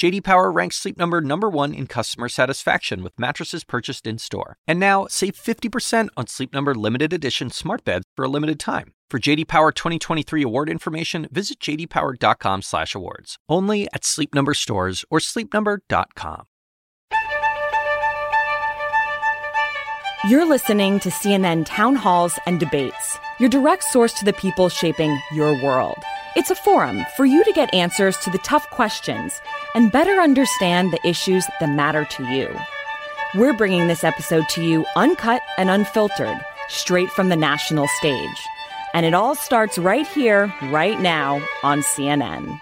JD Power ranks Sleep Number number 1 in customer satisfaction with mattresses purchased in-store. And now, save 50% on Sleep Number limited edition smart beds for a limited time. For JD Power 2023 award information, visit jdpower.com/awards. Only at Sleep Number stores or sleepnumber.com. You're listening to CNN Town Halls and Debates, your direct source to the people shaping your world. It's a forum for you to get answers to the tough questions and better understand the issues that matter to you. We're bringing this episode to you uncut and unfiltered, straight from the national stage. And it all starts right here, right now on CNN.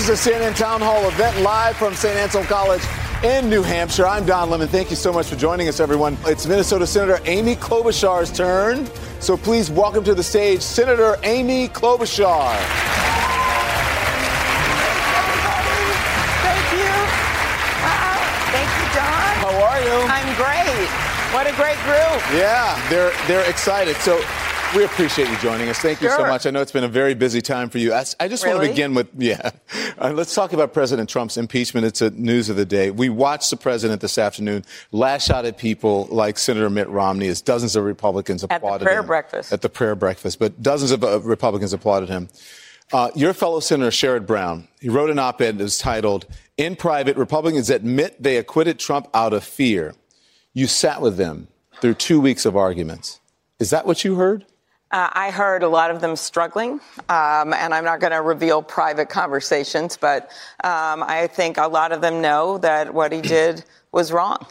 This is a CNN Town Hall event live from St. Anselm College in New Hampshire. I'm Don Lemon. Thank you so much for joining us, everyone. It's Minnesota Senator Amy Klobuchar's turn. So please welcome to the stage Senator Amy Klobuchar. Thank you. Wow. Thank you, Don. How are you? I'm great. What a great group. Yeah, they're they're excited. So we appreciate you joining us. Thank you so much. I know it's been a very busy time for you. I, I just want to begin with, yeah. Uh, let's talk about President Trump's impeachment. It's a news of the day. We watched the president this afternoon lash out at people like Senator Mitt Romney as dozens of Republicans the applauded prayer him. breakfast. At the prayer breakfast. But dozens of uh, Republicans applauded him. Uh, your fellow Senator Sherrod Brown, he wrote an op-ed that was titled, In Private, Republicans Admit They Acquitted Trump Out of Fear. You sat with them through two weeks of arguments. Is that what you heard? Uh, I heard a lot of them struggling, um, and I'm not going to reveal private conversations, but um, I think a lot of them know that what he did was wrong.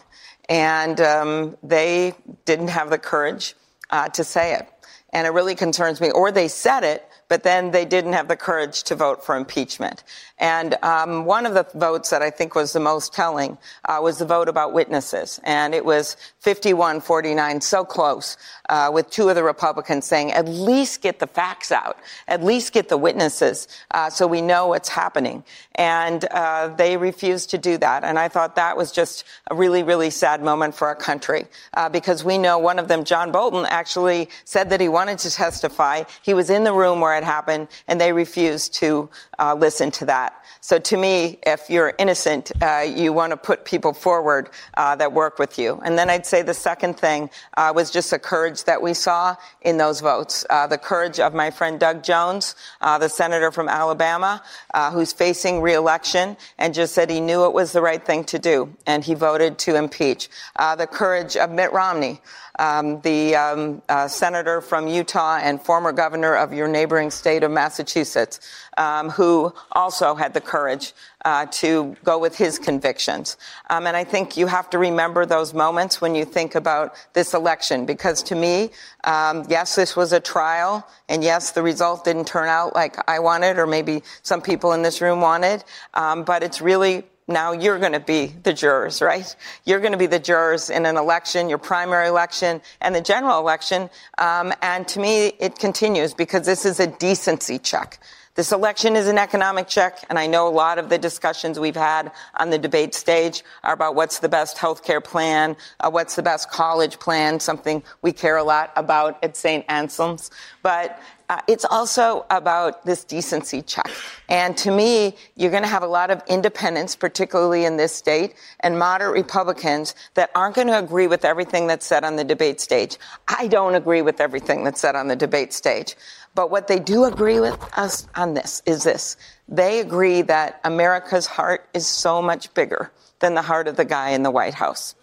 And um, they didn't have the courage uh, to say it. And it really concerns me. Or they said it, but then they didn't have the courage to vote for impeachment. And um, one of the votes that I think was the most telling uh, was the vote about witnesses. And it was 51 49, so close, uh, with two of the Republicans saying, at least get the facts out, at least get the witnesses uh, so we know what's happening. And uh, they refused to do that. And I thought that was just a really, really sad moment for our country uh, because we know one of them, John Bolton, actually said that he wanted to testify. He was in the room where it happened, and they refused to uh, listen to that. So to me, if you're innocent, uh, you want to put people forward uh, that work with you. And then I'd say the second thing uh, was just a courage that we saw in those votes. Uh, the courage of my friend Doug Jones, uh, the senator from Alabama, uh, who's facing reelection and just said he knew it was the right thing to do. And he voted to impeach. Uh, the courage of Mitt Romney. Um, the um, uh, senator from Utah and former governor of your neighboring state of Massachusetts, um, who also had the courage uh, to go with his convictions. Um, and I think you have to remember those moments when you think about this election, because to me, um, yes, this was a trial, and yes, the result didn't turn out like I wanted, or maybe some people in this room wanted, um, but it's really now you're going to be the jurors, right? You're going to be the jurors in an election, your primary election, and the general election. Um, and to me, it continues because this is a decency check. This election is an economic check, and I know a lot of the discussions we've had on the debate stage are about what's the best health care plan, uh, what's the best college plan, something we care a lot about at St. Anselm's. But uh, it's also about this decency check. And to me, you're going to have a lot of independents, particularly in this state, and moderate Republicans that aren't going to agree with everything that's said on the debate stage. I don't agree with everything that's said on the debate stage. But what they do agree with us on this is this. They agree that America's heart is so much bigger than the heart of the guy in the White House.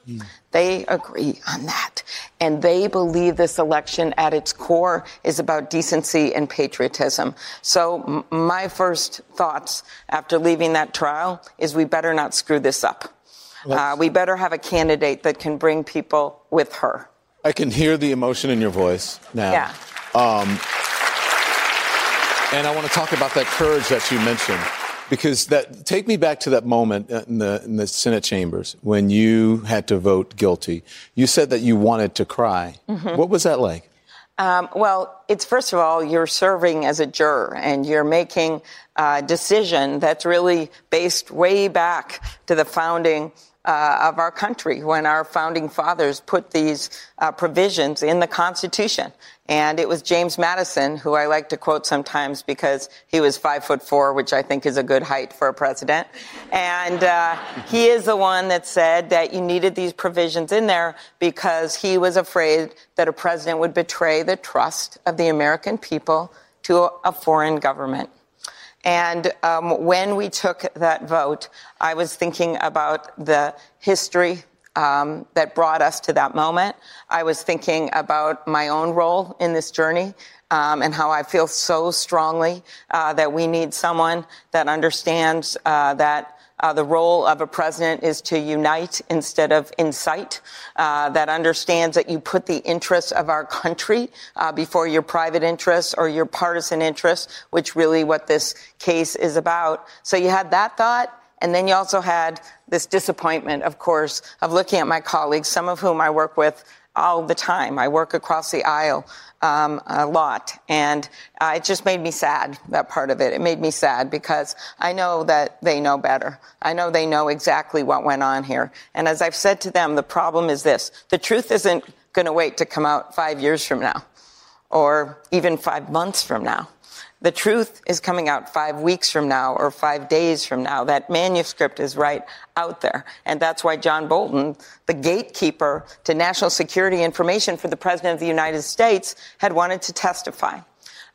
They agree on that. And they believe this election at its core is about decency and patriotism. So m- my first thoughts after leaving that trial is we better not screw this up. Uh, we better have a candidate that can bring people with her. I can hear the emotion in your voice now. Yeah. Um, and I want to talk about that courage that you mentioned. because that take me back to that moment in the in the Senate chambers when you had to vote guilty. You said that you wanted to cry. Mm-hmm. What was that like? Um, well, it's first of all, you're serving as a juror and you're making a decision that's really based way back to the founding uh, of our country when our founding fathers put these uh, provisions in the Constitution. And it was James Madison, who I like to quote sometimes because he was five foot four, which I think is a good height for a president. And uh, he is the one that said that you needed these provisions in there because he was afraid that a president would betray the trust of the American people to a foreign government. And um, when we took that vote, I was thinking about the history um, that brought us to that moment. I was thinking about my own role in this journey um, and how I feel so strongly uh, that we need someone that understands uh, that. Uh, the role of a president is to unite instead of incite. Uh, that understands that you put the interests of our country uh, before your private interests or your partisan interests, which really what this case is about. So you had that thought. And then you also had this disappointment, of course, of looking at my colleagues, some of whom I work with all the time. I work across the aisle um, a lot. And uh, it just made me sad, that part of it. It made me sad because I know that they know better. I know they know exactly what went on here. And as I've said to them, the problem is this the truth isn't going to wait to come out five years from now or even five months from now. The truth is coming out five weeks from now or five days from now. That manuscript is right out there. And that's why John Bolton, the gatekeeper to national security information for the President of the United States, had wanted to testify.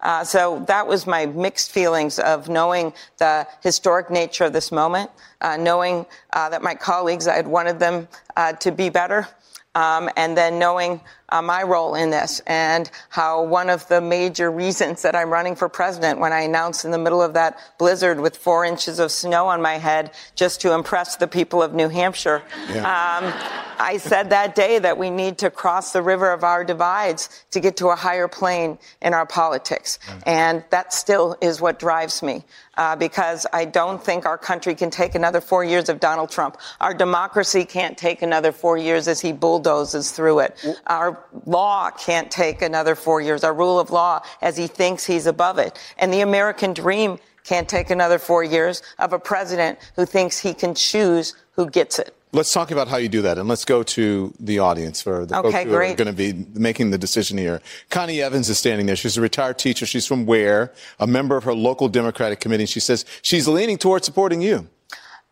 Uh, so that was my mixed feelings of knowing the historic nature of this moment, uh, knowing uh, that my colleagues, I had wanted them uh, to be better, um, and then knowing uh, my role in this and how one of the major reasons that I'm running for president when I announced in the middle of that blizzard with four inches of snow on my head just to impress the people of New Hampshire. Yeah. Um, I said that day that we need to cross the river of our divides to get to a higher plane in our politics. And that still is what drives me. Uh, because I don't think our country can take another four years of Donald Trump. Our democracy can't take another four years as he bulldozes through it. Our law can't take another four years, our rule of law, as he thinks he's above it. And the American dream can't take another four years of a president who thinks he can choose who gets it. Let's talk about how you do that, and let's go to the audience for the okay, folks who great. are going to be making the decision here. Connie Evans is standing there. She's a retired teacher. She's from Weare, a member of her local Democratic committee. She says she's leaning towards supporting you.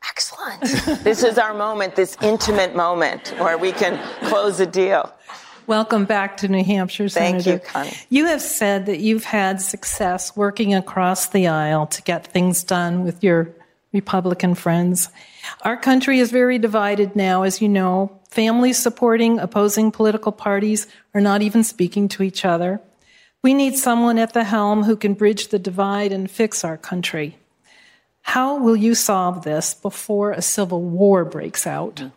Excellent. this is our moment, this intimate moment where we can close the deal. Welcome back to New Hampshire, Thank Senator. you, Connie. You have said that you've had success working across the aisle to get things done with your Republican friends. Our country is very divided now, as you know. Families supporting opposing political parties are not even speaking to each other. We need someone at the helm who can bridge the divide and fix our country. How will you solve this before a civil war breaks out? Hmm.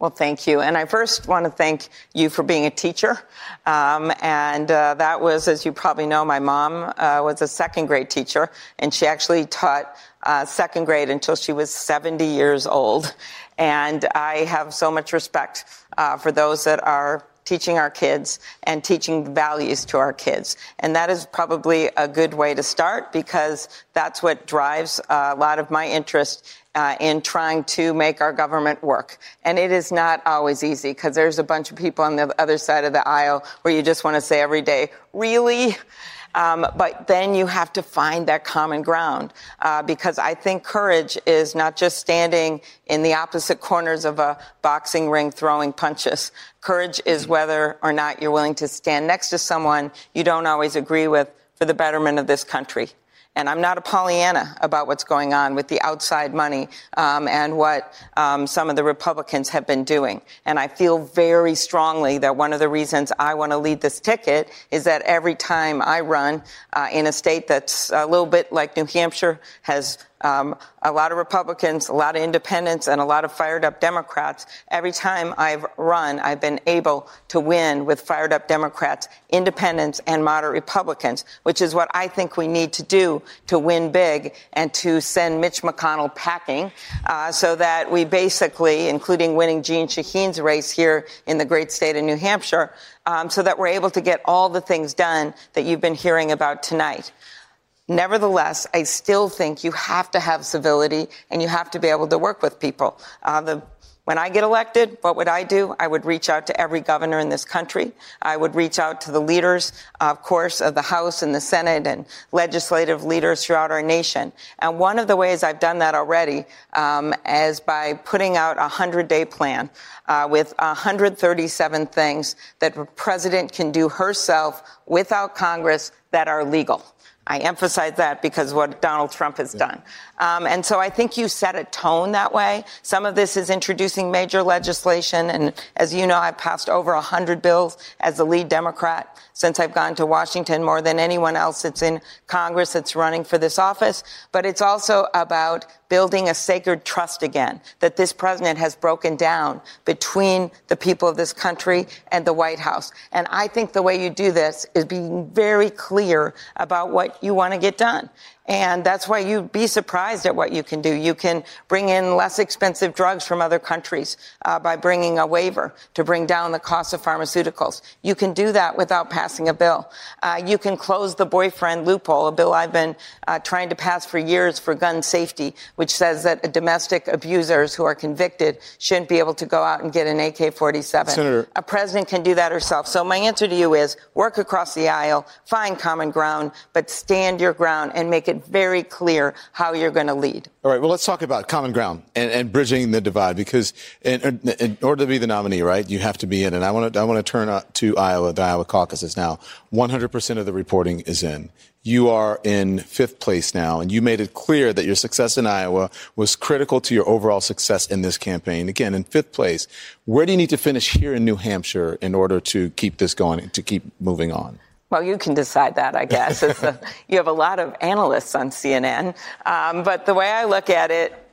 Well, thank you. And I first want to thank you for being a teacher. Um, and uh, that was, as you probably know, my mom uh, was a second grade teacher, and she actually taught uh, second grade until she was 70 years old. And I have so much respect uh, for those that are teaching our kids and teaching values to our kids. And that is probably a good way to start because that's what drives a lot of my interest uh, in trying to make our government work. And it is not always easy because there's a bunch of people on the other side of the aisle where you just want to say every day, really? Um, but then you have to find that common ground uh, because I think courage is not just standing in the opposite corners of a boxing ring throwing punches. Courage is whether or not you're willing to stand next to someone you don't always agree with for the betterment of this country. And I'm not a Pollyanna about what's going on with the outside money um, and what um, some of the Republicans have been doing. And I feel very strongly that one of the reasons I want to lead this ticket is that every time I run uh, in a state that's a little bit like New Hampshire has um, a lot of Republicans, a lot of independents, and a lot of fired up Democrats. Every time I've run, I've been able to win with fired up Democrats, independents, and moderate Republicans, which is what I think we need to do to win big and to send Mitch McConnell packing uh, so that we basically, including winning Jeanne Shaheen's race here in the great state of New Hampshire, um, so that we're able to get all the things done that you've been hearing about tonight. Nevertheless, I still think you have to have civility and you have to be able to work with people. Uh, the, when I get elected, what would I do? I would reach out to every governor in this country. I would reach out to the leaders, of course, of the House and the Senate and legislative leaders throughout our nation. And one of the ways I've done that already um, is by putting out a 100 day plan uh, with 137 things that the president can do herself without Congress that are legal. I emphasize that because what Donald Trump has done. Um, and so I think you set a tone that way. Some of this is introducing major legislation. And as you know, I've passed over 100 bills as the lead Democrat since I've gone to Washington, more than anyone else that's in Congress that's running for this office. But it's also about building a sacred trust again that this president has broken down between the people of this country and the White House. And I think the way you do this is being very clear about what you want to get done. And that's why you'd be surprised at what you can do. You can bring in less expensive drugs from other countries uh, by bringing a waiver to bring down the cost of pharmaceuticals. You can do that without passing a bill. Uh, you can close the boyfriend loophole, a bill I've been uh, trying to pass for years for gun safety, which says that domestic abusers who are convicted shouldn't be able to go out and get an AK-47. Senator. A president can do that herself. So my answer to you is work across the aisle, find common ground, but stand your ground and make it very clear how you're going to lead. All right. Well, let's talk about common ground and, and bridging the divide because in, in, order to be the nominee, right, you have to be in. And I want to I want to turn to Iowa, the Iowa caucuses now. 100% of the reporting is in. You are in fifth place now, and you made it clear that your success in Iowa was critical to your overall success in this campaign. Again, in fifth place, where do you need to finish here in New Hampshire in order to keep this going, to keep moving on? Well, you can decide that, I guess. a, you have a lot of analysts on CNN. Um, but the way I look at it,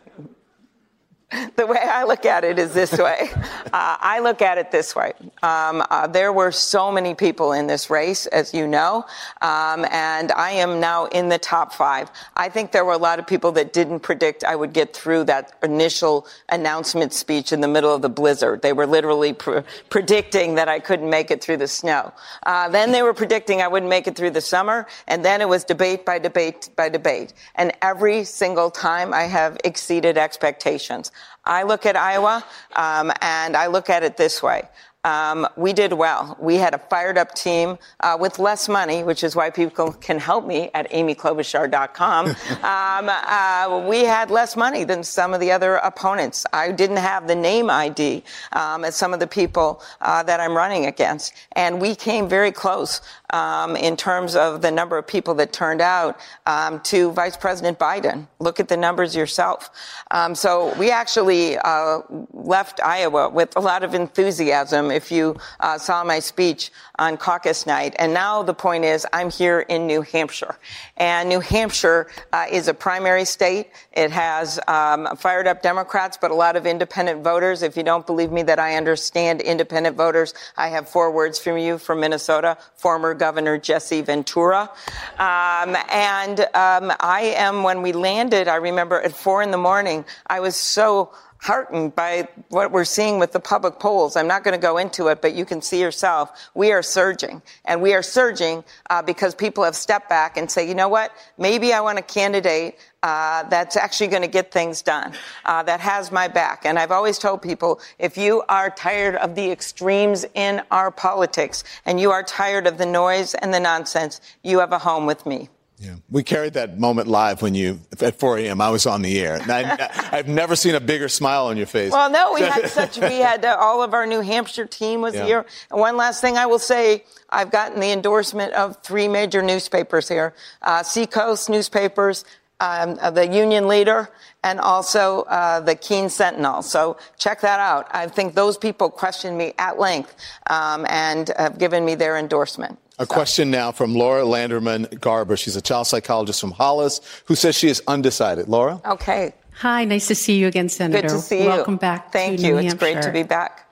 the way I look at it is this way. Uh, I look at it this way. Um, uh, there were so many people in this race, as you know, um, and I am now in the top five. I think there were a lot of people that didn't predict I would get through that initial announcement speech in the middle of the blizzard. They were literally pr- predicting that I couldn't make it through the snow. Uh, then they were predicting I wouldn't make it through the summer, and then it was debate by debate by debate. And every single time I have exceeded expectations. I look at Iowa um, and I look at it this way. Um, we did well. We had a fired up team uh, with less money, which is why people can help me at amyklobuchar.com. um, uh, we had less money than some of the other opponents. I didn't have the name ID um, as some of the people uh, that I'm running against. And we came very close um, in terms of the number of people that turned out um, to Vice President Biden. Look at the numbers yourself. Um, so we actually uh, left Iowa with a lot of enthusiasm. If you uh, saw my speech on caucus night, and now the point is, I'm here in New Hampshire, and New Hampshire uh, is a primary state. It has um, fired up Democrats, but a lot of independent voters. If you don't believe me that I understand independent voters, I have four words from you from Minnesota, former Governor Jesse Ventura. Um, and um, I am, when we landed, I remember at four in the morning, I was so heartened by what we're seeing with the public polls. I'm not going to go into it, but you can see yourself. We are surging. And we are surging uh, because people have stepped back and say, you know what? Maybe I want a candidate uh, that's actually going to get things done, uh, that has my back. And I've always told people if you are tired of the extremes in our politics and you are tired of the noise and the nonsense, you have a home with me. Yeah, we carried that moment live when you at 4 a.m. I was on the air. I, have never seen a bigger smile on your face. Well, no, we had such. We had uh, all of our New Hampshire team was yeah. here. And one last thing I will say: I've gotten the endorsement of three major newspapers here: uh, Seacoast newspapers, um, the union leader, and also uh, the Keene Sentinel. So check that out. I think those people questioned me at length um, and have given me their endorsement. A question now from Laura Landerman Garber. She's a child psychologist from Hollis who says she is undecided. Laura? Okay. Hi, nice to see you again, Senator. Good to see you. Welcome back. Thank to you. New it's Hampshire. great to be back.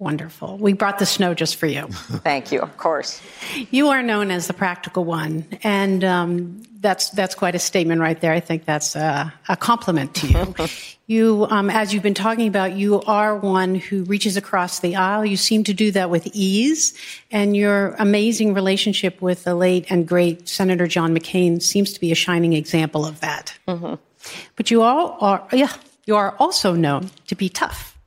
Wonderful. We brought the snow just for you. Thank you. Of course. You are known as the practical one, and um, that's that's quite a statement right there. I think that's a, a compliment to you. you, um, as you've been talking about, you are one who reaches across the aisle. You seem to do that with ease, and your amazing relationship with the late and great Senator John McCain seems to be a shining example of that. Mm-hmm. But you all are, yeah, you are also known to be tough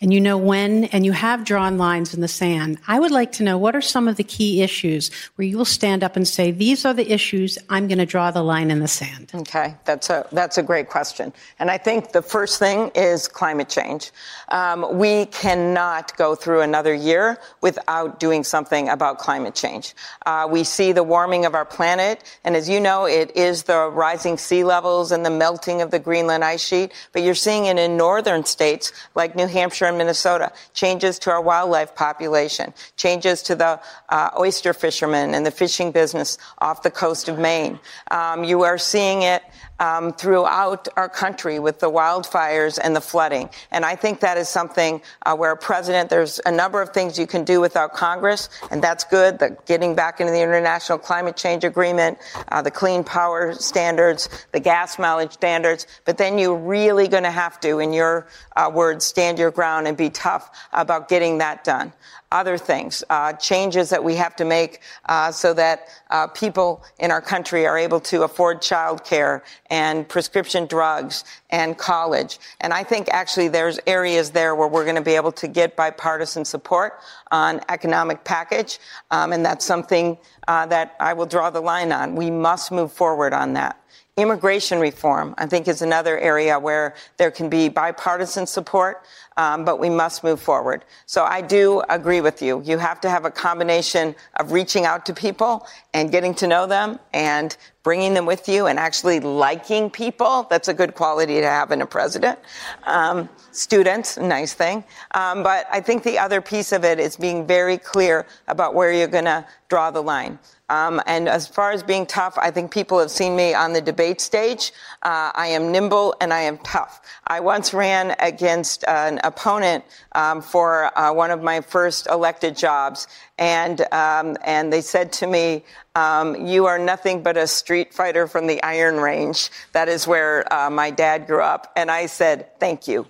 and you know when and you have drawn lines in the sand. I would like to know what are some of the key issues where you will stand up and say, these are the issues I'm going to draw the line in the sand. Okay, that's a that's a great question, and I think the first thing is climate change. Um, we cannot go through another year without doing something about climate change. Uh, we see the warming of our planet, and as you know, it is the rising sea levels and the melting of the Greenland ice sheet. But you're seeing it in northern states like New Hampshire and Minnesota. Changes to our wildlife population, changes to the uh, oyster fishermen and the fishing business off the coast of Maine. Um, you are seeing it um, throughout our country with the wildfires and the flooding. And I think that is something uh, where a president, there's a number of things you can do without Congress, and that's good. The getting back into the International Climate Change Agreement, uh, the clean power standards, the gas mileage standards. But then you're really going to have to, in your uh, words, stand your ground and be tough about getting that done other things, uh, changes that we have to make uh, so that uh, people in our country are able to afford child care and prescription drugs and college. And I think actually there's areas there where we're going to be able to get bipartisan support on economic package. Um, and that's something uh, that I will draw the line on. We must move forward on that. Immigration reform, I think, is another area where there can be bipartisan support, um, but we must move forward. So I do agree with you. You have to have a combination of reaching out to people and getting to know them and bringing them with you and actually liking people. That's a good quality to have in a president. Um, students, nice thing. Um, but I think the other piece of it is being very clear about where you're going to draw the line. Um, and as far as being tough, I think people have seen me on the debate stage. Uh, I am nimble and I am tough. I once ran against an opponent um, for uh, one of my first elected jobs, and um, and they said to me, um, "You are nothing but a street fighter from the Iron Range." That is where uh, my dad grew up, and I said, "Thank you."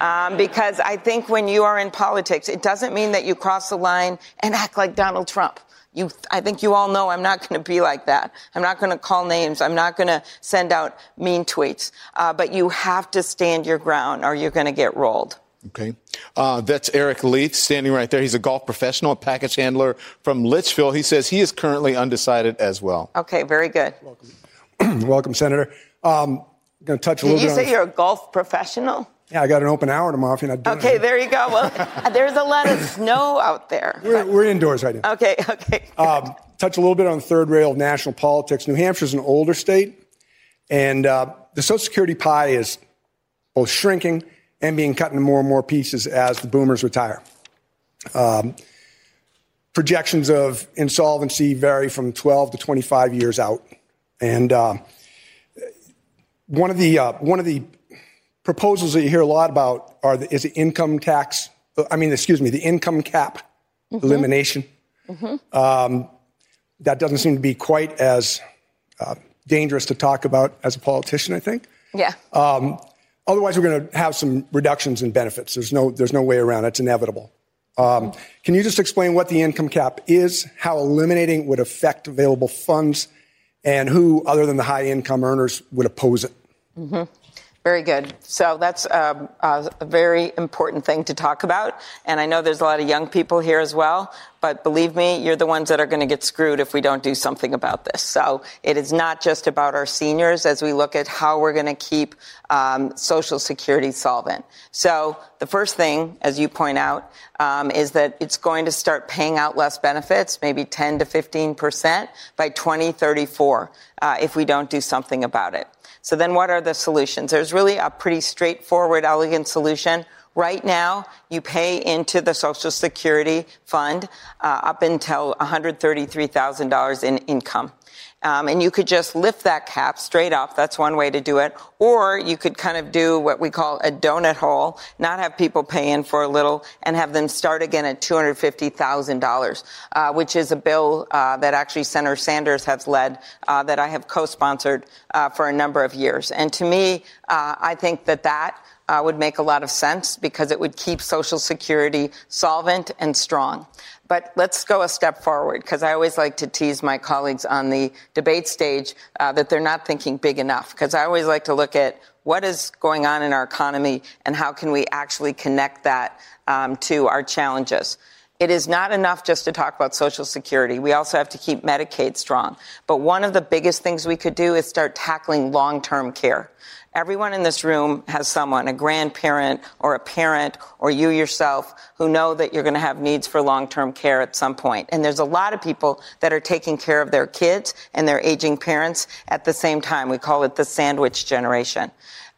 Um, because I think when you are in politics, it doesn't mean that you cross the line and act like Donald Trump. You, I think you all know I'm not going to be like that. I'm not going to call names. I'm not going to send out mean tweets. Uh, but you have to stand your ground or you're going to get rolled. Okay. Uh, that's Eric Leith standing right there. He's a golf professional, a package handler from Litchfield. He says he is currently undecided as well. Okay, very good. Welcome, Welcome Senator. Um, I'm going to touch a Did little you bit say on. you're a golf professional? Yeah, I got an open hour tomorrow if you're not doing Okay, it. there you go. Well, there's a lot of snow out there. We're, we're indoors right now. Okay, okay. Um, touch a little bit on the third rail of national politics. New Hampshire's an older state, and uh, the Social Security pie is both shrinking and being cut into more and more pieces as the boomers retire. Um, projections of insolvency vary from 12 to 25 years out, and uh, one of the uh, one of the proposals that you hear a lot about are the, is the income tax. I mean, excuse me, the income cap elimination. Um, that doesn't seem to be quite as uh, dangerous to talk about as a politician, I think. Yeah. Um, otherwise, we're going to have some reductions in benefits. There's no, there's no way around it. It's inevitable. Um, can you just explain what the income cap is, how eliminating would affect available funds, and who, other than the high income earners, would oppose it? Very good. So that's um, a very important thing to talk about. And I know there's a lot of young people here as well. but believe me, you're the ones that are going to get screwed if we don't do something about this. So it is not just about our seniors as we look at how we're going to keep um, Social Security solvent. So the first thing, as you point out, um, is that it's going to start paying out less benefits, maybe 10 to 15 percent by 2034, uh, if we don't do something about it. So then what are the solutions? There's really a pretty straightforward, elegant solution. Right now, you pay into the Social Security fund uh, up until $133,000 in income. Um, and you could just lift that cap straight up. That's one way to do it. Or you could kind of do what we call a donut hole, not have people pay in for a little and have them start again at $250,000, uh, which is a bill uh, that actually Senator Sanders has led uh, that I have co-sponsored uh, for a number of years. And to me, uh, I think that that uh, would make a lot of sense because it would keep Social Security solvent and strong. But let's go a step forward because I always like to tease my colleagues on the debate stage uh, that they're not thinking big enough because I always like to look at what is going on in our economy and how can we actually connect that um, to our challenges. It is not enough just to talk about Social Security. We also have to keep Medicaid strong. But one of the biggest things we could do is start tackling long term care. Everyone in this room has someone, a grandparent or a parent or you yourself, who know that you're going to have needs for long-term care at some point. And there's a lot of people that are taking care of their kids and their aging parents at the same time. We call it the sandwich generation.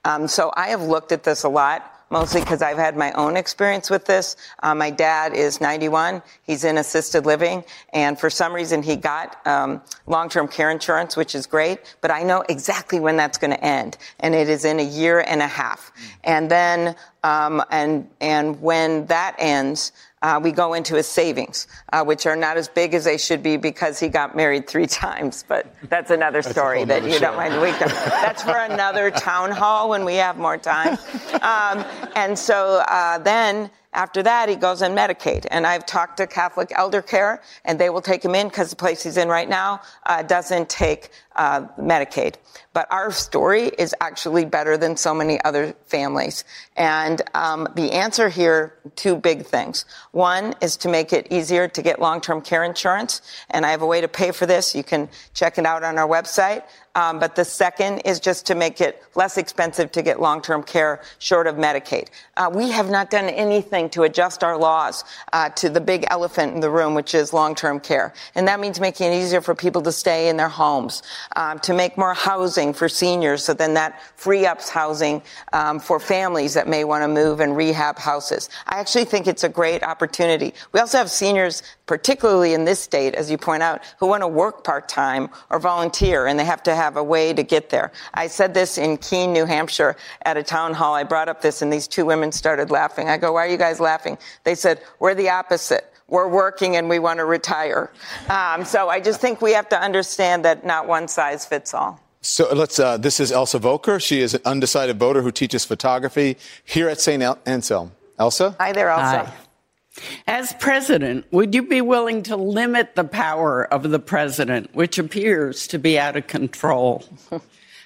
Um, so I have looked at this a lot mostly because I've had my own experience with this. Uh, my dad is 91. He's in assisted living. And for some reason, he got um, long term care insurance, which is great. But I know exactly when that's going to end. And it is in a year and a half. And then, um, and, and when that ends, uh, we go into his savings, uh, which are not as big as they should be because he got married three times. But that's another story that's that you show. don't mind. We that's for another town hall when we have more time. Um, and so uh, then after that, he goes on Medicaid. And I've talked to Catholic Elder Care, and they will take him in because the place he's in right now uh, doesn't take uh, Medicaid. But our story is actually better than so many other families. And um, the answer here, two big things. One is to make it easier to get long-term care insurance. And I have a way to pay for this. You can check it out on our website. Um, but the second is just to make it less expensive to get long-term care short of Medicaid. Uh, we have not done anything to adjust our laws uh, to the big elephant in the room, which is long-term care. And that means making it easier for people to stay in their homes, um, to make more housing for seniors, so then that free ups housing um, for families that may want to move and rehab houses. I actually think it's a great opportunity. We also have seniors, particularly in this state, as you point out, who want to work part-time or volunteer, and they have to have a way to get there. I said this in Keene, New Hampshire at a town hall. I brought up this and these two women started laughing. I go, why are you guys laughing? They said, we're the opposite we're working and we want to retire. Um, so I just think we have to understand that not one size fits all. So let's. Uh, this is Elsa Volker. She is an undecided voter who teaches photography here at St. Anselm. Elsa. Hi there, Elsa. Hi. As president, would you be willing to limit the power of the president, which appears to be out of control?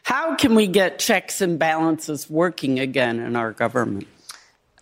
How can we get checks and balances working again in our government?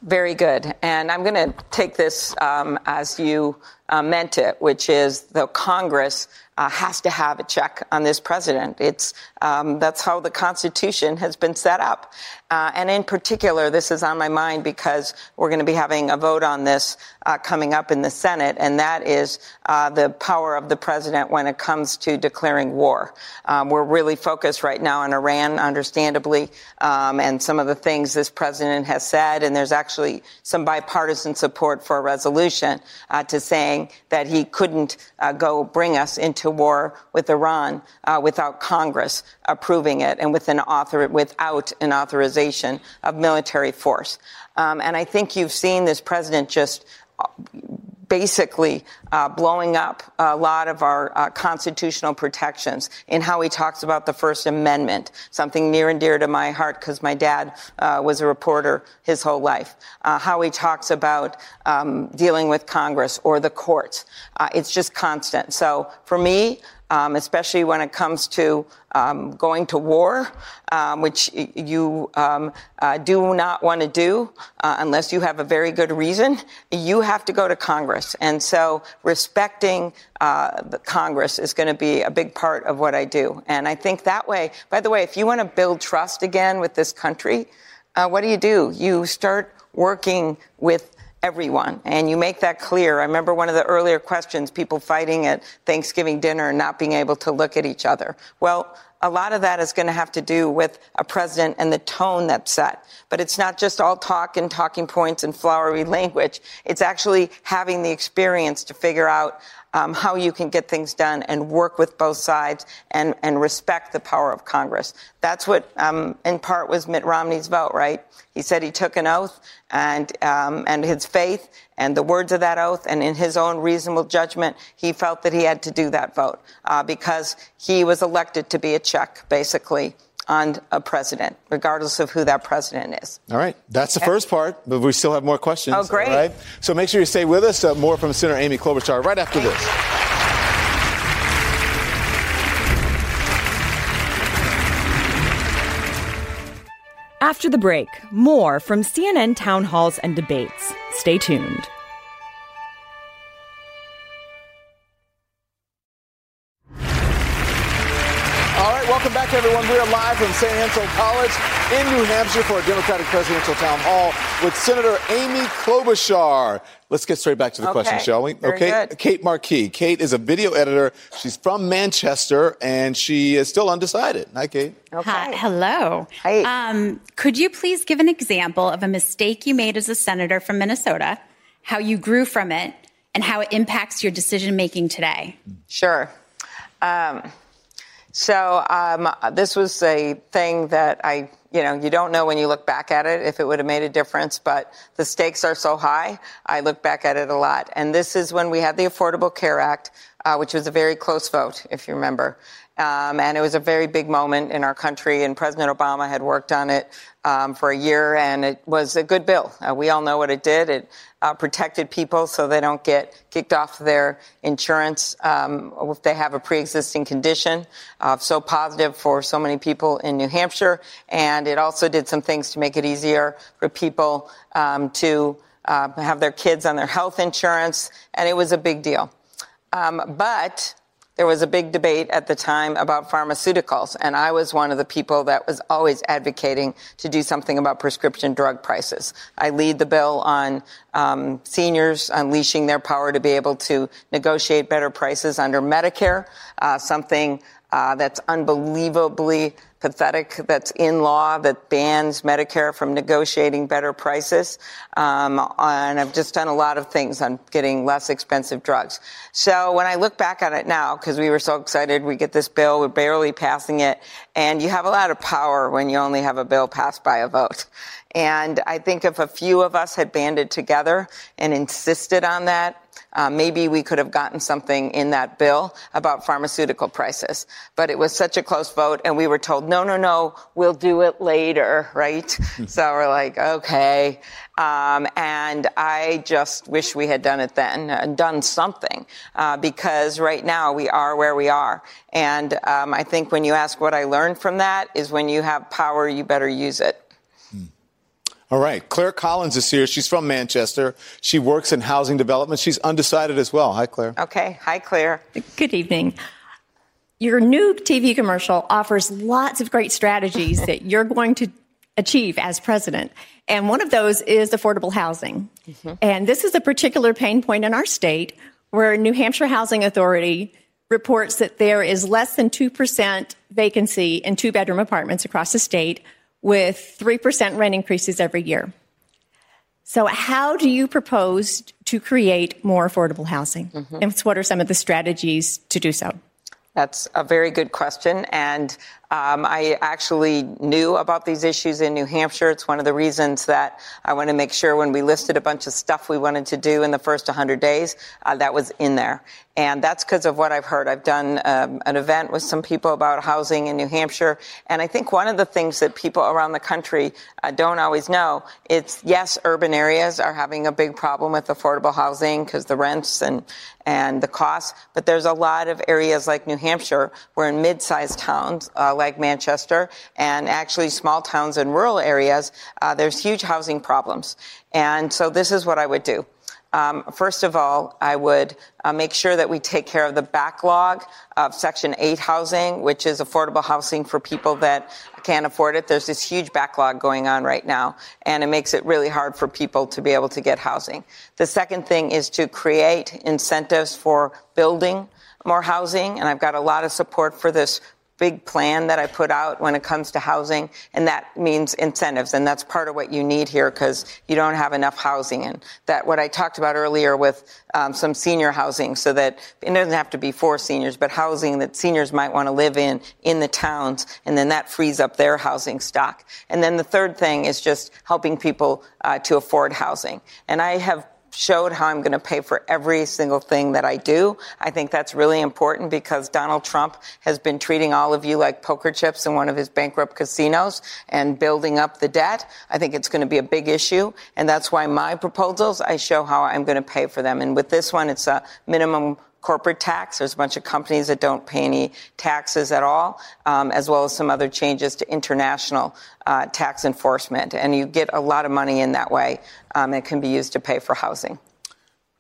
Very good. And I'm going to take this um, as you uh, meant it, which is the Congress uh, has to have a check on this president. It's um, that's how the Constitution has been set up, uh, and in particular, this is on my mind because we're going to be having a vote on this uh, coming up in the Senate, and that is uh, the power of the president when it comes to declaring war. Um, we're really focused right now on Iran, understandably, um, and some of the things this president has said, and there's actually some bipartisan support for a resolution uh, to saying that he couldn't uh, go bring us into war with Iran uh, without Congress approving it and with an author, without an authorization of military force. Um, and I think you've seen this president just uh, basically uh, blowing up a lot of our uh, constitutional protections in how he talks about the First Amendment, something near and dear to my heart because my dad uh, was a reporter his whole life. Uh, how he talks about um, dealing with Congress or the courts. Uh, it's just constant. So for me, um, especially when it comes to um, going to war, um, which you um, uh, do not want to do uh, unless you have a very good reason. You have to go to Congress. And so respecting uh, the Congress is going to be a big part of what I do. And I think that way, by the way, if you want to build trust again with this country, uh, what do you do? You start working with everyone. And you make that clear. I remember one of the earlier questions, people fighting at Thanksgiving dinner and not being able to look at each other. Well, a lot of that is going to have to do with a president and the tone that's set. But it's not just all talk and talking points and flowery language. It's actually having the experience to figure out um, how you can get things done and work with both sides and, and respect the power of Congress. That's what, um, in part, was Mitt Romney's vote, right? He said he took an oath and, um, and his faith and the words of that oath, and in his own reasonable judgment, he felt that he had to do that vote uh, because he was elected to be a check, basically, on a president, regardless of who that president is. All right. That's the first part, but we still have more questions. Oh, great. All right. So make sure you stay with us. Uh, more from Senator Amy Klobuchar right after this. After the break, more from CNN town halls and debates. Stay tuned. Back, everyone. We are live from St. Anselm College in New Hampshire for a Democratic presidential town hall with Senator Amy Klobuchar. Let's get straight back to the Okay, question, shall we? very okay, good. Kate Marquis. Kate is a video editor. She's from Manchester, and she is still undecided. Hi, Kate. Okay. Hi, hello. Hi. Um, could you please give an example of a mistake you made as a senator from Minnesota, how you grew from it, and how it impacts your decision making today? Sure. Um, so um, this was a thing that I, you know, you don't know when you look back at it if it would have made a difference, but the stakes are so high. I look back at it a lot, and this is when we had the Affordable Care Act, uh, which was a very close vote, if you remember. Um, and it was a very big moment in our country, and President Obama had worked on it um, for a year, and it was a good bill. Uh, we all know what it did. It uh, protected people so they don't get kicked off their insurance um, if they have a pre-existing condition. Uh, so positive for so many people in New Hampshire, and it also did some things to make it easier for people um, to uh, have their kids on their health insurance, and it was a big deal. Um, but there was a big debate at the time about pharmaceuticals, and I was one of the people that was always advocating to do something about prescription drug prices. I lead the bill on um, seniors unleashing their power to be able to negotiate better prices under Medicare, uh, something uh, that's unbelievably pathetic that's in law that bans Medicare from negotiating better prices. Um, and I've just done a lot of things on getting less expensive drugs. So when I look back on it now, because we were so excited, we get this bill, we're barely passing it, and you have a lot of power when you only have a bill passed by a vote. And I think if a few of us had banded together and insisted on that, uh, maybe we could have gotten something in that bill about pharmaceutical prices. But it was such a close vote, and we were told, no, no, no, we'll do it later, right? so we're like, okay. Um, and I just wish we had done it then, uh, done something, uh, because right now we are where we are. And um, I think when you ask what I learned from that is when you have power, you better use it. All right. Claire Collins is here. She's from Manchester. She works in housing development. She's undecided as well. Hi, Claire. Okay. Hi, Claire. Good evening. Your new TV commercial offers lots of great strategies that you're going to achieve as president. And one of those is affordable housing. Mm-hmm. And this is a particular pain point in our state where New Hampshire Housing Authority reports that there is less than 2% vacancy in two bedroom apartments across the state with 3% rent increases every year. So, how do you propose to create more affordable housing? Mm-hmm. And what are some of the strategies to do so? That's a very good question. And Um, I actually knew about these issues in New Hampshire. It's one of the reasons that I want to make sure when we listed a bunch of stuff we wanted to do in the first 100 days, uh, that was in there. And that's because of what I've heard. I've done um, an event with some people about housing in New Hampshire. And I think one of the things that people around the country uh, don't always know, it's yes, urban areas are having a big problem with affordable housing because the rents and, and the costs. But there's a lot of areas like New Hampshire where in mid-sized towns uh, like Manchester and actually small towns and rural areas, uh, there's huge housing problems. And so this is what I would do. Um, first of all, I would uh, make sure that we take care of the backlog of Section 8 housing, which is affordable housing for people that can't afford it. There's this huge backlog going on right now, and it makes it really hard for people to be able to get housing. The second thing is to create incentives for building more housing, and I've got a lot of support for this big plan that I put out when it comes to housing, and that means incentives, and that's part of what you need here because you don't have enough housing. And that what I talked about earlier with um, some senior housing, so that it doesn't have to be for seniors, but housing that seniors might want to live in in the towns, and then that frees up their housing stock. And then the third thing is just helping people uh, to afford housing. And I have showed how I'm going to pay for every single thing that I do. I think that's really important because Donald Trump has been treating all of you like poker chips in one of his bankrupt casinos and building up the debt. I think it's going to be a big issue. And that's why my proposals, I show how I'm going to pay for them. And with this one, it's a minimum corporate tax. There's a bunch of companies that don't pay any taxes at all, um, as well as some other changes to international uh, tax enforcement. And you get a lot of money in that way. Um, it can be used to pay for housing.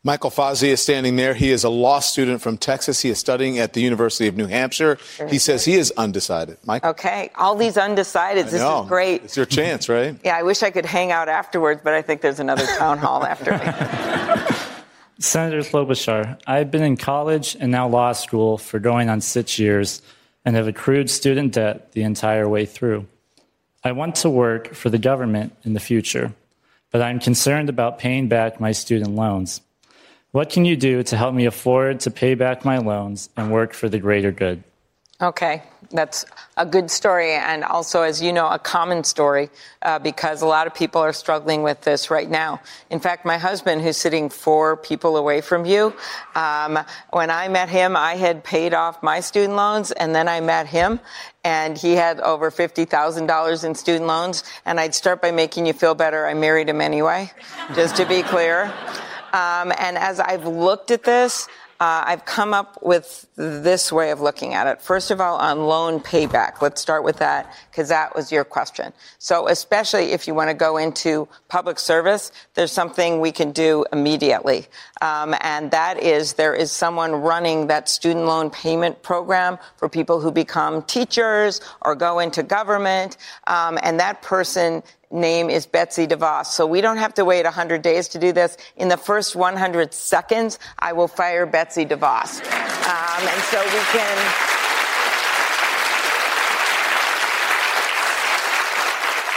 Michael Fazzi is standing there. He is a law student from Texas. He is studying at the University of New Hampshire. He says he is undecided. Mike? Okay, all these undecideds. This is great. It's your chance, right? yeah, I wish I could hang out afterwards, but I think there's another town hall after me. Senator Klobuchar, I've been in college and now law school for going on six years and have accrued student debt the entire way through. I want to work for the government in the future, but I'm concerned about paying back my student loans. What can you do to help me afford to pay back my loans and work for the greater good? Okay, that's a good story, and also, as you know, a common story uh, because a lot of people are struggling with this right now. In fact, my husband, who's sitting four people away from you, um, when I met him, I had paid off my student loans, and then I met him, and he had over $50,000 in student loans. And I'd start by making you feel better. I married him anyway, just to be clear. Um, and as I've looked at this, uh, I've come up with this way of looking at it. First of all, on loan payback. Let's start with that because that was your question. So, especially if you want to go into public service, there's something we can do immediately. Um, and that is there is someone running that student loan payment program for people who become teachers or go into government. Um, and that person name is Betsy DeVos. So we don't have to wait 100 days to do this. In the first 100 seconds, I will fire Betsy DeVos. Um, and so we can.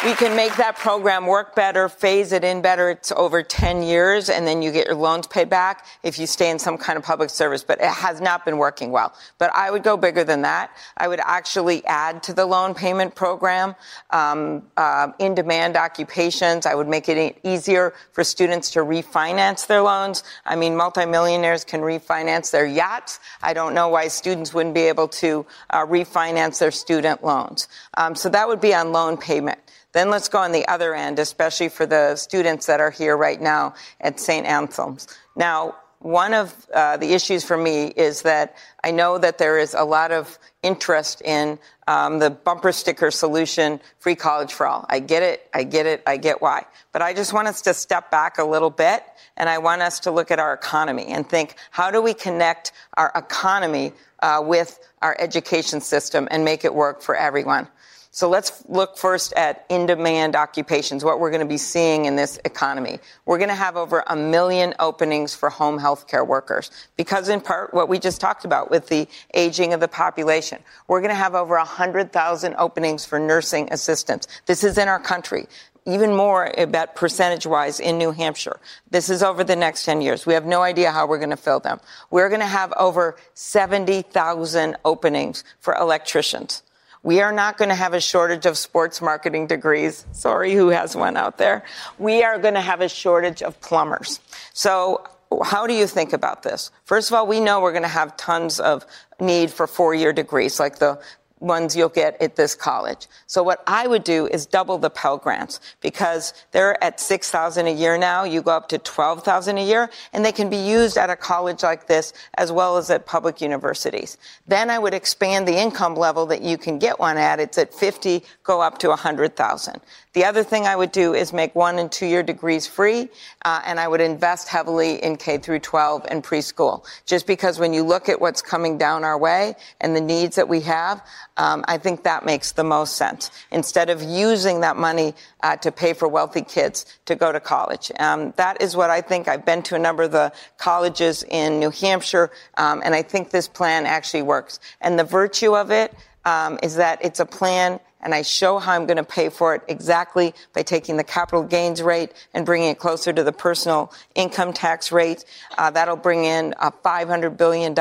We can make that program work better, phase it in better. It's over 10 years, and then you get your loans paid back if you stay in some kind of public service. But it has not been working well. But I would go bigger than that. I would actually add to the loan payment program um, uh, in demand occupations. I would make it easier for students to refinance their loans. I mean, multimillionaires can refinance their yachts. I don't know why students wouldn't be able to uh, refinance their student loans. Um, so that would be on loan payment. Then let's go on the other end, especially for the students that are here right now at St. Anselm's. Now, one of uh, the issues for me is that I know that there is a lot of interest in um, the bumper sticker solution, free college for all. I get it, I get it, I get why. But I just want us to step back a little bit and I want us to look at our economy and think how do we connect our economy uh, with our education system and make it work for everyone? So let's look first at in demand occupations, what we're going to be seeing in this economy. We're going to have over a million openings for home health care workers because, in part, what we just talked about with the aging of the population. We're going to have over 100,000 openings for nursing assistants. This is in our country even more about percentage wise in New Hampshire. This is over the next 10 years. We have no idea how we're going to fill them. We're going to have over 70,000 openings for electricians. We are not going to have a shortage of sports marketing degrees. Sorry, who has one out there? We are going to have a shortage of plumbers. So how do you think about this? First of all, we know we're going to have tons of need for four year degrees, like the ones you'll get at this college. So what I would do is double the Pell Grants because they're at 6,000 a year now. You go up to 12,000 a year and they can be used at a college like this as well as at public universities. Then I would expand the income level that you can get one at. It's at 50, go up to 100,000. The other thing I would do is make one and two year degrees free, uh, and I would invest heavily in K through 12 and preschool. Just because when you look at what's coming down our way and the needs that we have, um, I think that makes the most sense. Instead of using that money uh, to pay for wealthy kids to go to college, um, that is what I think. I've been to a number of the colleges in New Hampshire, um, and I think this plan actually works. And the virtue of it um, is that it's a plan and I show how I'm going to pay for it exactly by taking the capital gains rate and bringing it closer to the personal income tax rate. Uh, that'll bring in uh, $500 billion.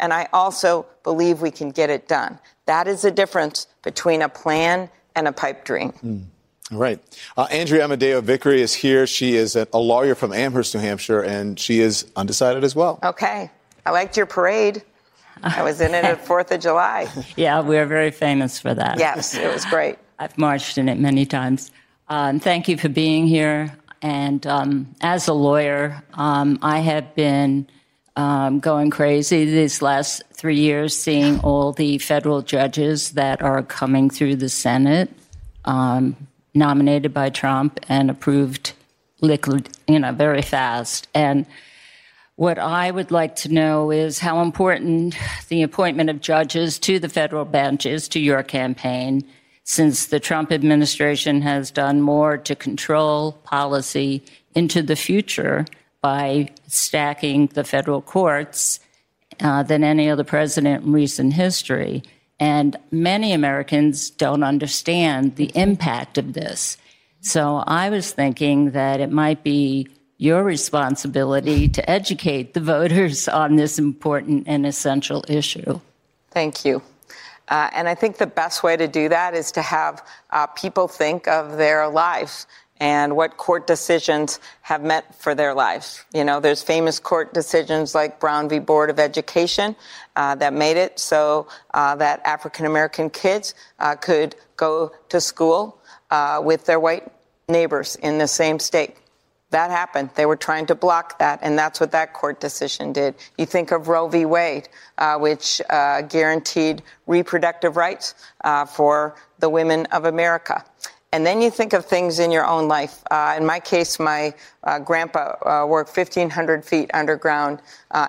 And I also believe we can get it done. That is the difference between a plan and a pipe dream. Mm. All right. Uh, Andrea Amadeo Vickery is here. She is a, a lawyer from Amherst, New Hampshire, and she is undecided as well. Okay. I liked your parade. I was in it at Fourth of July. Yeah, we're very famous for that. Yes, it was great. I've marched in it many times. Um, thank you for being here. And um, as a lawyer, um, I have been um, going crazy these last three years, seeing all the federal judges that are coming through the Senate, um, nominated by Trump and approved, liquid, you know, very fast. And what I would like to know is how important the appointment of judges to the federal bench is to your campaign, since the Trump administration has done more to control policy into the future by stacking the federal courts uh, than any other president in recent history. And many Americans don't understand the impact of this. So I was thinking that it might be your responsibility to educate the voters on this important and essential issue. Thank you. Uh, and I think the best way to do that is to have uh, people think of their lives and what court decisions have meant for their lives. You know, there's famous court decisions like Brown v. Board of Education uh, that made it so uh, that African American kids uh, could go to school uh, with their white neighbors in the same state. That happened. They were trying to block that, and that's what that court decision did. You think of Roe v. Wade, uh, which uh, guaranteed reproductive rights uh, for the women of America. And then you think of things in your own life. Uh, in my case, my uh, grandpa uh, worked 1,500 feet underground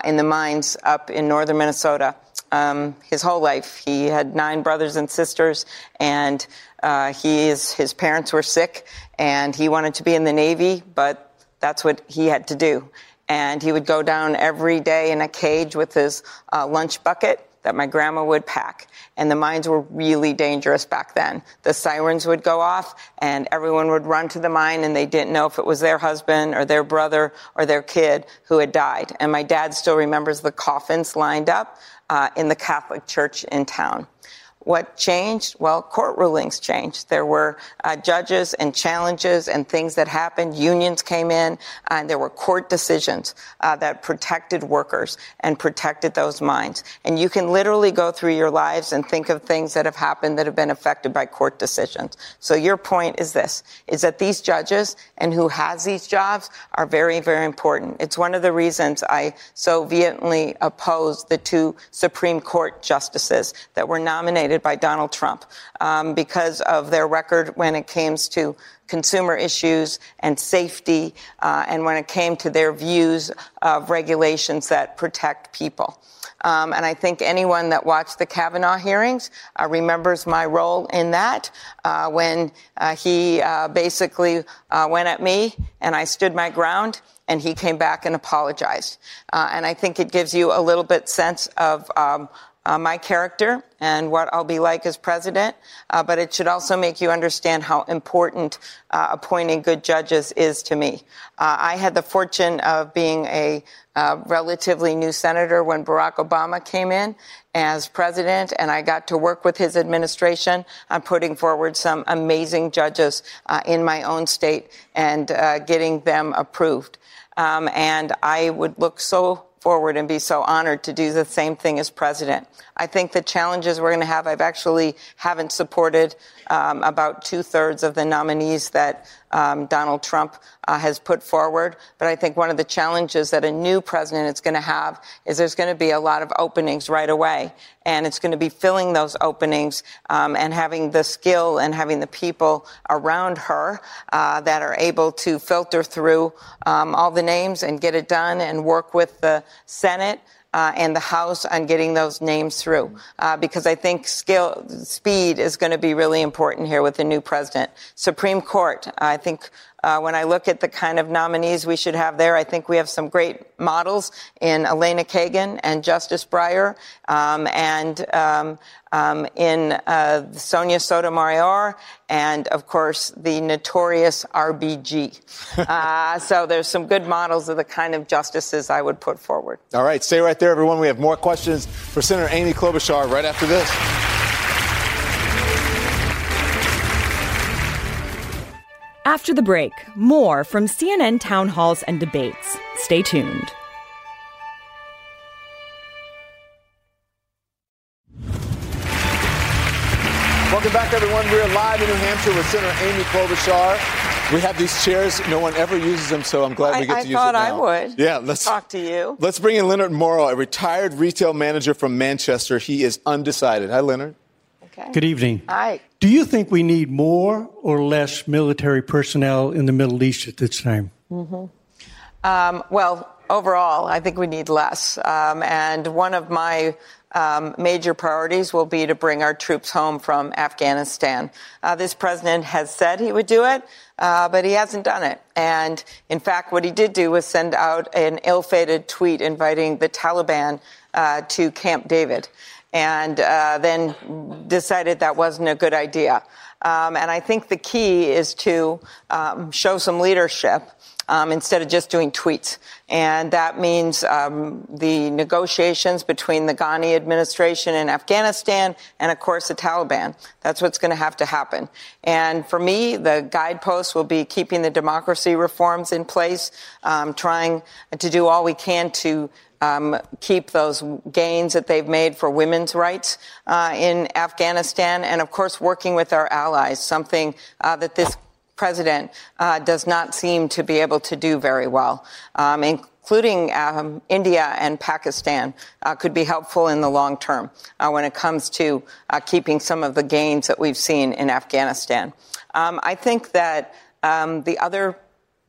in the mines up in northern Minnesota. Um, his whole life, he had nine brothers and sisters, and he is, his parents were sick, and he wanted to be in the Navy, but that's what he had to do. And he would go down every day in a cage with his uh, lunch bucket that my grandma would pack. And the mines were really dangerous back then. The sirens would go off and everyone would run to the mine and they didn't know if it was their husband or their brother or their kid who had died. And my dad still remembers the coffins lined up uh, in the Catholic church in town. What changed? Well, court rulings changed. There were uh, judges and challenges and things that happened. Unions came in, and there were court decisions uh, that protected workers and protected those mines. And you can literally go through your lives and think of things that have happened that have been affected by court decisions. So your point is this, is that these judges and who has these jobs are very, very important. It's one of the reasons I so vehemently oppose the two Supreme Court justices that were nominated by Donald Trump um, because of their record when it came to consumer issues and safety, uh, and when it came to their views of regulations that protect people. Um, and I think anyone that watched the Kavanaugh hearings uh, remembers my role in that uh, when uh, he uh, basically uh, went at me and I stood my ground and he came back and apologized. Uh, and I think it gives you a little bit sense of um, uh, my character and what I'll be like as president, uh, but it should also make you understand how important uh, appointing good judges is to me. Uh, I had the fortune of being a uh, relatively new senator when Barack Obama came in as president, and I got to work with his administration on putting forward some amazing judges uh, in my own state and getting them approved. Um, and I would look so forward and be so honored to do the same thing as president. I think the challenges we're going to have, I've actually haven't supported um, about two thirds of the nominees that um, Donald Trump uh, has put forward. But I think one of the challenges that a new president is going to have is there's going to be a lot of openings right away. And it's going to be filling those openings um, and having the skill and having the people around her uh, that are able to filter through um, all the names and get it done and work with the Senate uh, and the House on getting those names through, uh, because I think skill, speed is going to be really important here with the new president. Supreme Court, I think when I look at the kind of nominees we should have there, I think we have some great models in Elena Kagan and Justice Breyer, um, and um, um, in uh, Sonia Sotomayor, and of course the notorious RBG. uh, so there's some good models of the kind of justices I would put forward. All right, stay right there, everyone. We have more questions for Senator Amy Klobuchar right after this. After the break, more from CNN town halls and debates. Stay tuned. Welcome back, everyone. We're live in New Hampshire with Senator Amy Klobuchar. We have these chairs. No one ever uses them, so I'm glad we get I, to use them. I thought I would. Yeah, let's talk to you. Let's bring in Leonard Morrow, a retired retail manager from Manchester. He is undecided. Hi, Leonard. Okay. Good evening. Hi. Do you think we need more or less military personnel in the Middle East at this time? Mm-hmm. Um, well, overall, I think we need less. Um, and one of my um, major priorities will be to bring our troops home from Afghanistan. Uh, this president has said he would do it, uh, but he hasn't done it. And in fact, what he did do was send out an ill fated tweet inviting the Taliban uh, to Camp David and uh, then decided that wasn't a good idea. Um, and I think the key is to um, show some leadership um, instead of just doing tweets. And that means um, the negotiations between the Ghani administration in Afghanistan and, of course, the Taliban. That's what's going to have to happen. And for me, the guidepost will be keeping the democracy reforms in place, um, trying to do all we can to um, keep those gains that they've made for women's rights uh, in Afghanistan, and of course, working with our allies, something uh, that this president uh, does not seem to be able to do very well. Um, including um, India and Pakistan, uh, could be helpful in the long term uh, when it comes to uh, keeping some of the gains that we've seen in Afghanistan. Um, I think that um, the other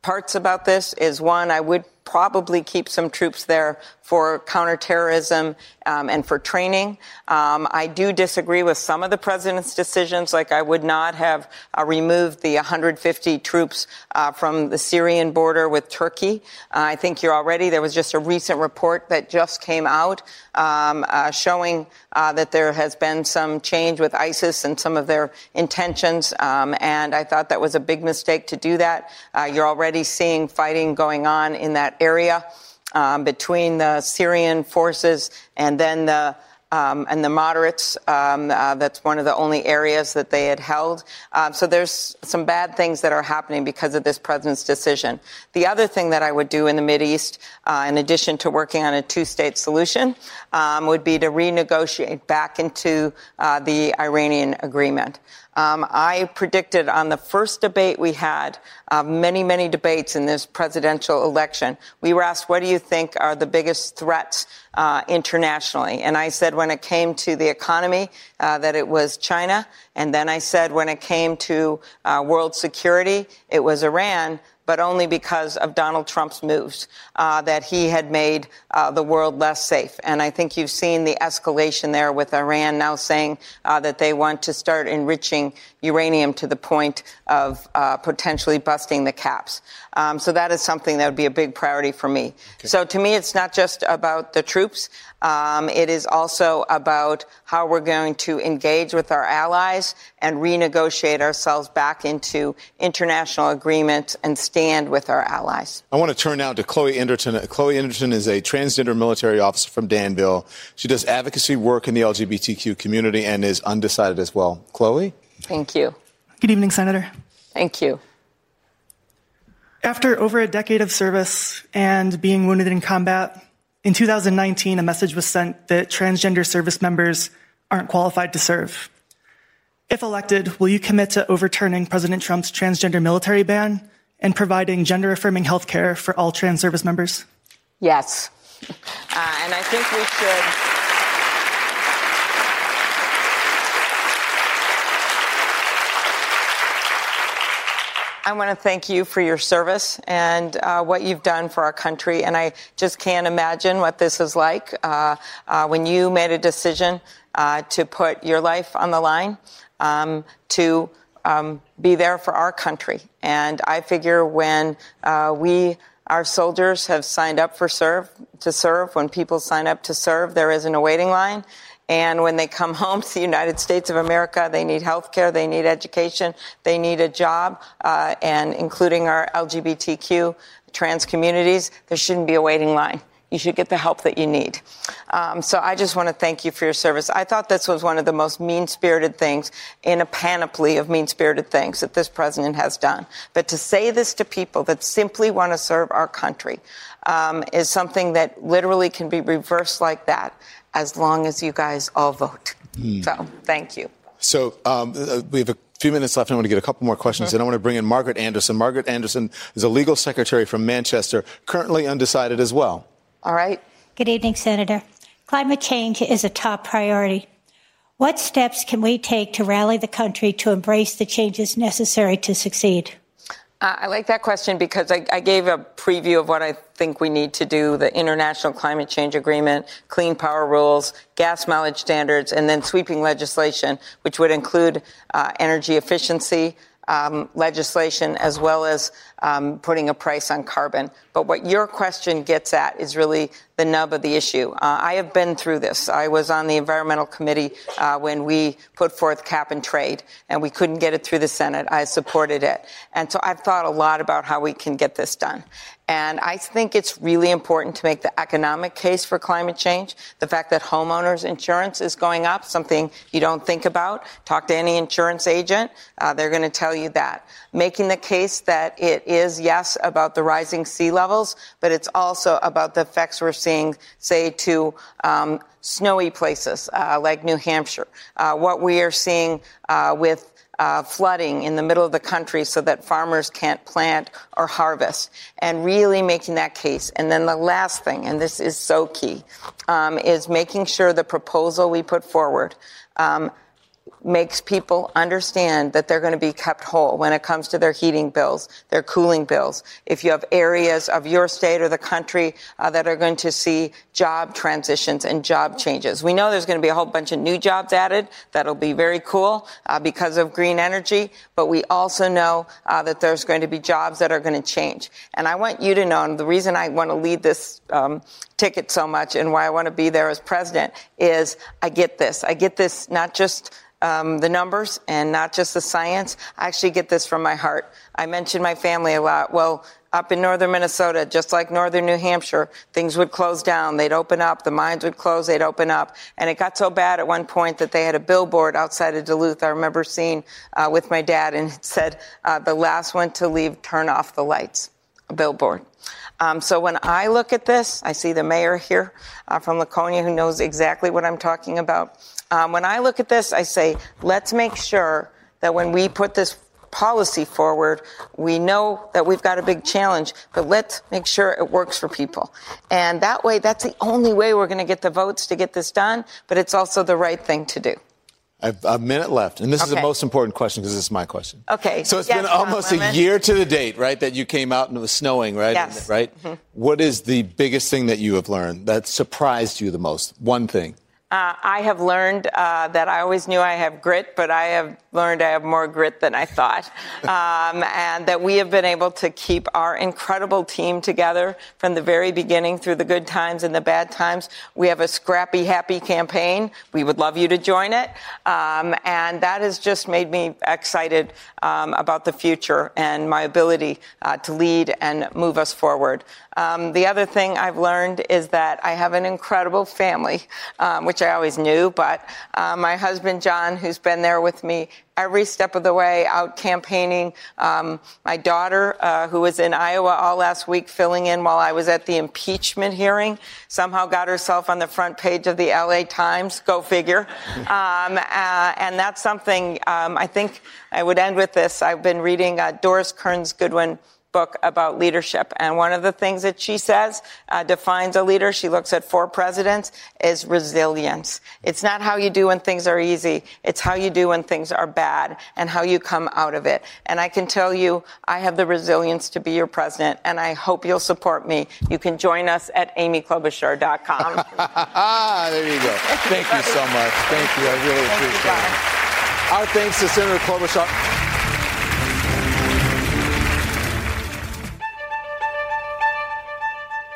parts about this is one, I would probably keep some troops there for counterterrorism um, and for training. Um, I do disagree with some of the president's decisions, like I would not have uh, removed the 150 troops uh, from the Syrian border with Turkey. Uh, I think you're already, there was just a recent report that just came out um, uh, showing uh, that there has been some change with ISIS and some of their intentions. Um, and I thought that was a big mistake to do that. Uh, you're already seeing fighting going on in that area um, between the Syrian forces and then the um, and the moderates. Um, uh, that's one of the only areas that they had held. Um, so there's some bad things that are happening because of this president's decision. The other thing that I would do in the Mideast, uh, in addition to working on a two-state solution, um, would be to renegotiate back into uh, the Iranian agreement. Um, I predicted on the first debate we had, uh, many, many debates in this presidential election, we were asked, what do you think are the biggest threats uh, internationally? And I said when it came to the economy, uh, that it was China. And then I said when it came to uh, world security, it was Iran. But only because of Donald Trump's moves, uh, that he had made uh, the world less safe. And I think you've seen the escalation there with Iran now saying uh, that they want to start enriching uranium to the point of uh, potentially busting the caps. Um, so that is something that would be a big priority for me. Okay. So to me, it's not just about the troops. Um, it is also about how we're going to engage with our allies and renegotiate ourselves back into international agreements and stand with our allies. I want to turn now to Chloe Enderton. Chloe Enderton is a transgender military officer from Danville. She does advocacy work in the LGBTQ community and is undecided as well. Chloe? Thank you. Good evening, Senator. Thank you. After over a decade of service and being wounded in combat, in 2019, a message was sent that transgender service members aren't qualified to serve. If elected, will you commit to overturning President Trump's transgender military ban and providing gender affirming health care for all trans service members? Yes. Uh, and I think we should. I want to thank you for your service and uh, what you've done for our country. And I just can't imagine what this is like uh, uh, when you made a decision uh, to put your life on the line um, to um, be there for our country. And I figure when uh, we our soldiers have signed up for serve to serve. When people sign up to serve, there isn't a waiting line. And when they come home to the United States of America, they need health care, they need education, they need a job, uh, and including our LGBTQ trans communities, there shouldn't be a waiting line. You should get the help that you need. Um, so I just want to thank you for your service. I thought this was one of the most mean spirited things in a panoply of mean spirited things that this president has done. But to say this to people that simply want to serve our country um, is something that literally can be reversed like that as long as you guys all vote. Mm. So thank you. So um, uh, we have a few minutes left. And I want to get a couple more questions, mm-hmm. and I want to bring in Margaret Anderson. Margaret Anderson is a legal secretary from Manchester, currently undecided as well. All right. Good evening, Senator. Climate change is a top priority. What steps can we take to rally the country to embrace the changes necessary to succeed? I like that question because I, I, gave a preview of what I think we need to do the International Climate Change Agreement, clean power rules, gas mileage standards, and then sweeping legislation, which would include uh, energy efficiency, um, legislation as well as um, putting a price on carbon. But what your question gets at is really the nub of the issue. Uh, I have been through this. I was on the environmental committee uh, when we put forth cap and trade, and we couldn't get it through the Senate. I supported it. And so I've thought a lot about how we can get this done. And I think it's really important to make the economic case for climate change. The fact that homeowners insurance is going up, something you don't think about. Talk to any insurance agent. Uh, they're going to tell you that. Making the case that it is, yes, about the rising sea levels, but it's also about the effects we're seeing, say, to um, snowy places uh, like New Hampshire. Uh, what we are seeing uh, with uh, flooding in the middle of the country so that farmers can't plant or harvest, and really making that case. And then the last thing, and this is so key, um, is making sure the proposal we put forward um, makes people understand that they're going to be kept whole when it comes to their heating bills, their cooling bills. If you have areas of your state or the country uh, that are going to see job transitions and job changes. We know there's going to be a whole bunch of new jobs added. That'll be very cool uh, because of green energy. But we also know uh, that there's going to be jobs that are going to change. And I want you to know, and the reason I want to lead this um, ticket so much and why I want to be there as president is I get this. I get this not just um, the numbers and not just the science. I actually get this from my heart. I mention my family a lot. Well, up in northern Minnesota, just like northern New Hampshire, things would close down. They'd open up. The mines would close. They'd open up. And it got so bad at one point that they had a billboard outside of Duluth. I remember seeing uh, with my dad, and it said, uh, "The last one to leave, turn off the lights." A billboard. Um, so when I look at this, I see the mayor here uh, from Laconia who knows exactly what I'm talking about. Um, when I look at this, I say, let's make sure that when we put this policy forward, we know that we've got a big challenge, but let's make sure it works for people. And that way, that's the only way we're going to get the votes to get this done, but it's also the right thing to do. I have a minute left, and this is the most important question because this is my question. Okay. So it's Yes, been almost a year to the date, right, that you came out and it was snowing, right? Yes. Right? Mhm. What is the biggest thing that you have learned that surprised you the most? One thing. Uh, I have learned uh, that I always knew I have grit, but I have learned I have more grit than I thought. Um, and that we have been able to keep our incredible team together from the very beginning through the good times and the bad times. We have a scrappy, happy campaign. We would love you to join it. Um, and that has just made me excited um, about the future and my ability uh, to lead and move us forward. Um, the other thing I've learned is that I have an incredible family, um, which I always knew, but uh, my husband, John, who's been there with me every step of the way out campaigning. Um, my daughter, uh, who was in Iowa all last week filling in while I was at the impeachment hearing, somehow got herself on the front page of the LA Times. Go figure. Um, uh, and that's something um, I think I would end with this. I've been reading uh, Doris Kearns Goodwin book about leadership. And one of the things that she says uh, defines a leader, she looks at four presidents, is resilience. It's not how you do when things are easy. It's how you do when things are bad and how you come out of it. And I can tell you, I have the resilience to be your president, and I hope you'll support me. You can join us at amyklobuchar.com. there you go. Thank you so much. Thank you. I really appreciate it. Our thanks to Senator Klobuchar.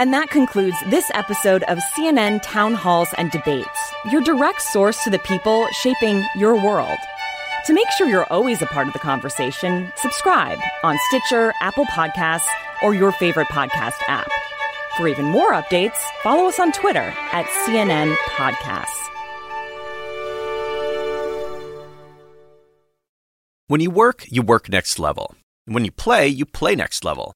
And that concludes this episode of CNN Town Halls and Debates, your direct source to the people shaping your world. To make sure you're always a part of the conversation, subscribe on Stitcher, Apple Podcasts, or your favorite podcast app. For even more updates, follow us on Twitter at CNN Podcasts. When you work, you work next level. And when you play, you play next level.